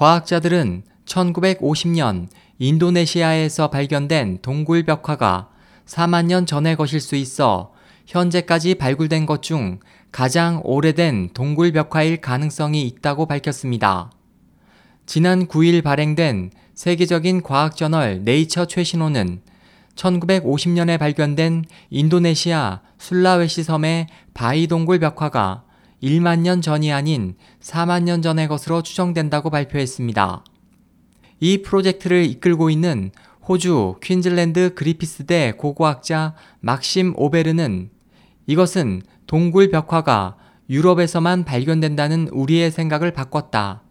과학자들은 1950년 인도네시아에서 발견된 동굴 벽화가 4만 년 전의 것일 수 있어 현재까지 발굴된 것 중 가장 오래된 동굴 벽화일 가능성이 있다고 밝혔습니다. 지난 9일 발행된 세계적인 과학 저널 네이처 최신호는 1950년에 발견된 인도네시아 술라웨시 섬의 바이 동굴 벽화가 1만 년 전이 아닌 4만 년 전의 것으로 추정된다고 발표했습니다. 이 프로젝트를 이끌고 있는 호주 퀸즐랜드 그리피스대 고고학자 막심 오베르는 이것은 동굴 벽화가 유럽에서만 발견된다는 우리의 생각을 바꿨다.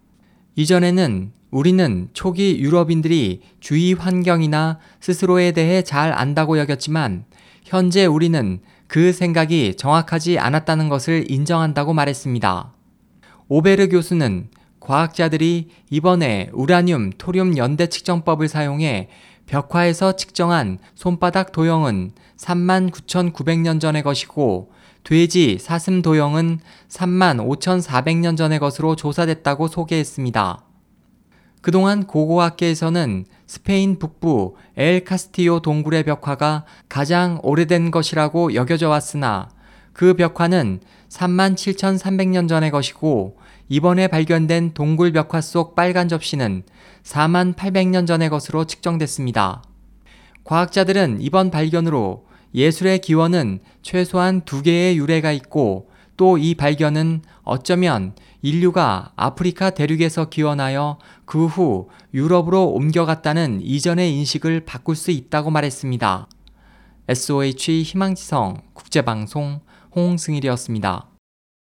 이전에는 우리는 초기 유럽인들이 주위 환경이나 스스로에 대해 잘 안다고 여겼지만 현재 우리는 그 생각이 정확하지 않았다는 것을 인정한다고 말했습니다. 오베르 교수는 과학자들이 이번에 우라늄 토륨 연대 측정법을 사용해 벽화에서 측정한 손바닥 도형은 39,900년 전의 것이고 돼지 사슴 도형은 35,400년 전의 것으로 조사됐다고 소개했습니다. 그동안 고고학계에서는 스페인 북부 엘 카스티오 동굴의 벽화가 가장 오래된 것이라고 여겨져 왔으나 그 벽화는 37,300년 전의 것이고 이번에 발견된 동굴 벽화 속 빨간 접시는 4800년 전의 것으로 측정됐습니다. 과학자들은 이번 발견으로 예술의 기원은 최소한 두 개의 유래가 있고 또 이 발견은 어쩌면 인류가 아프리카 대륙에서 기원하여 그 후 유럽으로 옮겨갔다는 이전의 인식을 바꿀 수 있다고 말했습니다. SOH 희망지성 국제방송 홍승일이었습니다.